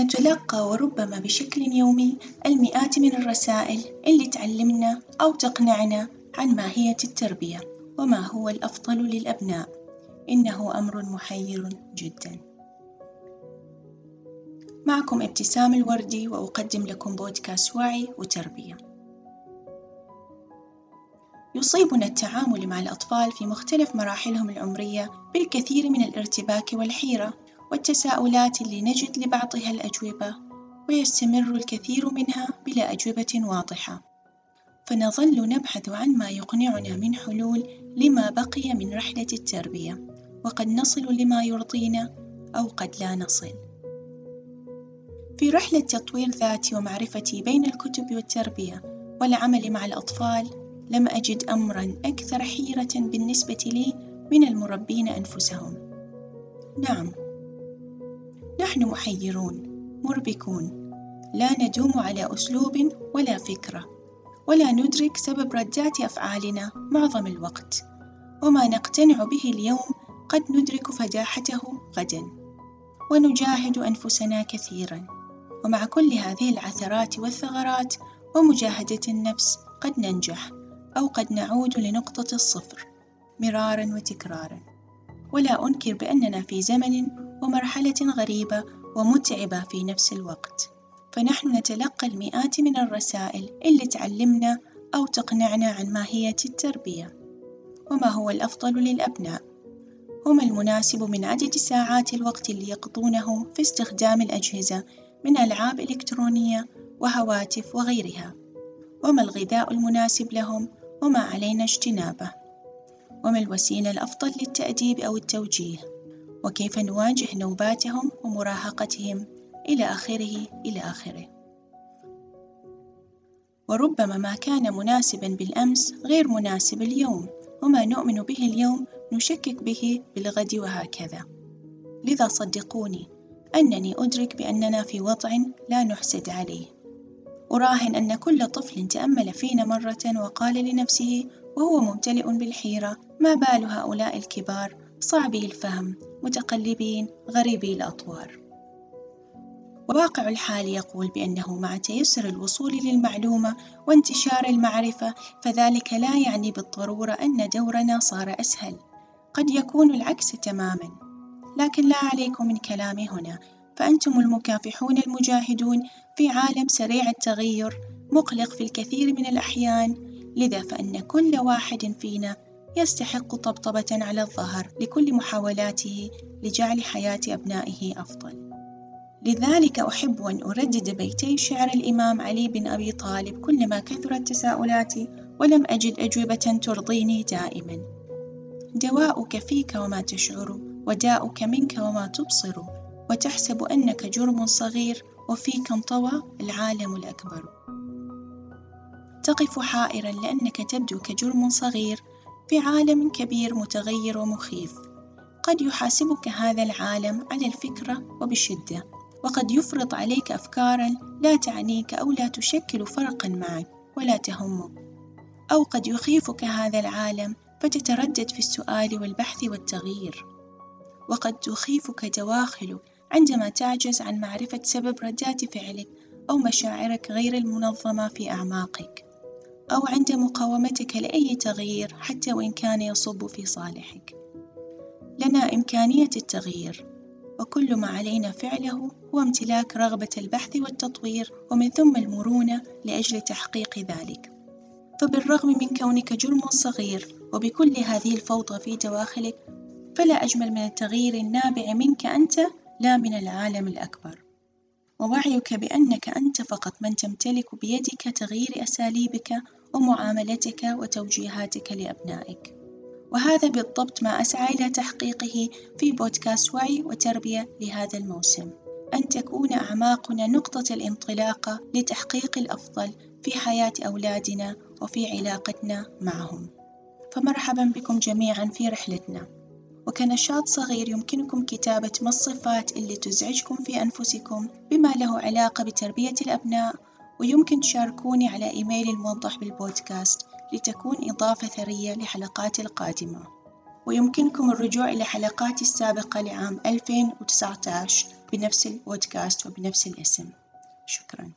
نتلقى وربما بشكل يومي المئات من الرسائل اللي تعلمنا أو تقنعنا عن ماهية التربية وما هو الأفضل للأبناء. إنه أمر محير جدا. معكم ابتسام الوردي وأقدم لكم بودكاست وعي وتربية. يصيبنا التعامل مع الأطفال في مختلف مراحلهم العمرية بالكثير من الارتباك والحيرة. والتساؤلات اللي نجد لبعضها الأجوبة ويستمر الكثير منها بلا أجوبة واضحة. فنظل نبحث عن ما يقنعنا من حلول لما بقي من رحلة التربية وقد نصل لما يرضينا أو قد لا نصل. في رحلة تطوير ذاتي ومعرفتي بين الكتب والتربية والعمل مع الأطفال لم أجد أمرًا أكثر حيرة بالنسبة لي من المربين أنفسهم. نعم، نحن محيرون، مربكون، لا ندوم على أسلوب ولا فكرة، ولا ندرك سبب ردات أفعالنا معظم الوقت، وما نقتنع به اليوم قد ندرك فجاحته غدًا، ونجاهد أنفسنا كثيرًا، ومع كل هذه العثرات والثغرات ومجاهدة النفس قد ننجح. أو قد نعود لنقطة الصفر مرارًا وتكرارًا، ولا أنكر بأننا في زمن ومرحلة غريبة ومتعبة في نفس الوقت، فنحن نتلقى المئات من الرسائل اللي تعلمنا أو تقنعنا عن ماهية التربية، وما هو الأفضل للأبناء، وما المناسب من عدد ساعات الوقت اللي يقضونه في استخدام الأجهزة من ألعاب إلكترونية وهواتف وغيرها، وما الغذاء المناسب لهم؟ وما علينا اجتنابه. وما الوسيلة الأفضل للتأديب أو التوجيه؟ وكيف نواجه نوباتهم ومراهقتهم إلى آخره إلى آخره. وربما ما كان مناسبًا بالأمس غير مناسب اليوم وما نؤمن به اليوم نشكك به بالغد وهكذا. لذا صدقوني أنني أدرك بأننا في وضع لا نحسد عليه. أراهن أن كل طفل تأمل فينا مرة وقال لنفسه وهو ممتلئ بالحيرة. ما بال هؤلاء الكبار؟ صعبي الفهم. متقلبين غريبي الأطوار. وواقع الحال يقول بأنه مع تيسر الوصول للمعلومة وانتشار المعرفة فذلك لا يعني بالضرورة أن دورنا صار أسهل. قد يكون العكس تمامًا. لكن لا عليكم من كلامي هنا. فأنتم المكافحون المجاهدون في عالم سريع التغير مقلق في الكثير من الأحيان لذا فإن كل واحد فينا يستحق طبطبة على الظهر لكل محاولاته لجعل حياة أبنائه أفضل. لذلك أحب أن أردد بيتي شعر الإمام علي بن أبي طالب كلما كثرت تساؤلاتي ولم أجد أجوبة ترضيني دائما. دواؤك فيك وما تشعر وداؤك منك وما تبصر وتحسب أنك جرم صغير وفيك انطوى العالم الأكبر. تقف حائرا لأنك تبدو كجرم صغير في عالم كبير متغير ومخيف. قد يحاسبك هذا العالم على الفكرة وبشدة وقد يفرض عليك أفكارا لا تعنيك أو لا تشكل فرقا معك ولا تهمك. أو قد يخيفك هذا العالم فتتردد في السؤال والبحث والتغيير. وقد تخيفك دواخلك عندما تعجز عن معرفة سبب ردات فعلك أو مشاعرك غير المنظمة في أعماقك. أو عند مقاومتك لأي تغيير حتى وإن كان يصب في صالحك. لنا إمكانية التغيير وكل ما علينا فعله هو امتلاك رغبة البحث والتطوير ومن ثم المرونة لأجل تحقيق ذلك. فبالرغم من كونك جرم صغير وبكل هذه الفوضى في دواخلك فلا أجمل من التغيير النابع منك أنت لا من العالم الأكبر. ووعيك بأنك أنت فقط من تمتلك بيدك تغيير أساليبك ومعاملتك وتوجيهاتك لأبنائك. وهذا بالضبط ما أسعى إلى تحقيقه في بودكاست وعي وتربية لهذا الموسم. أن تكون أعماقنا نقطة الانطلاقة لتحقيق الأفضل في حياة أولادنا وفي علاقتنا معهم. فمرحبا بكم جميعا في رحلتنا. وكنشاط صغير يمكنكم كتابة ما الصفات اللي تزعجكم في أنفسكم بما له علاقة بتربية الأبناء. ويمكن تشاركوني على إيميل الموضح بالبودكاست لتكون إضافة ثرية لحلقات القادمة. ويمكنكم الرجوع إلى حلقاتي السابقة لعام 2019 بنفس البودكاست وبنفس الاسم. شكراً.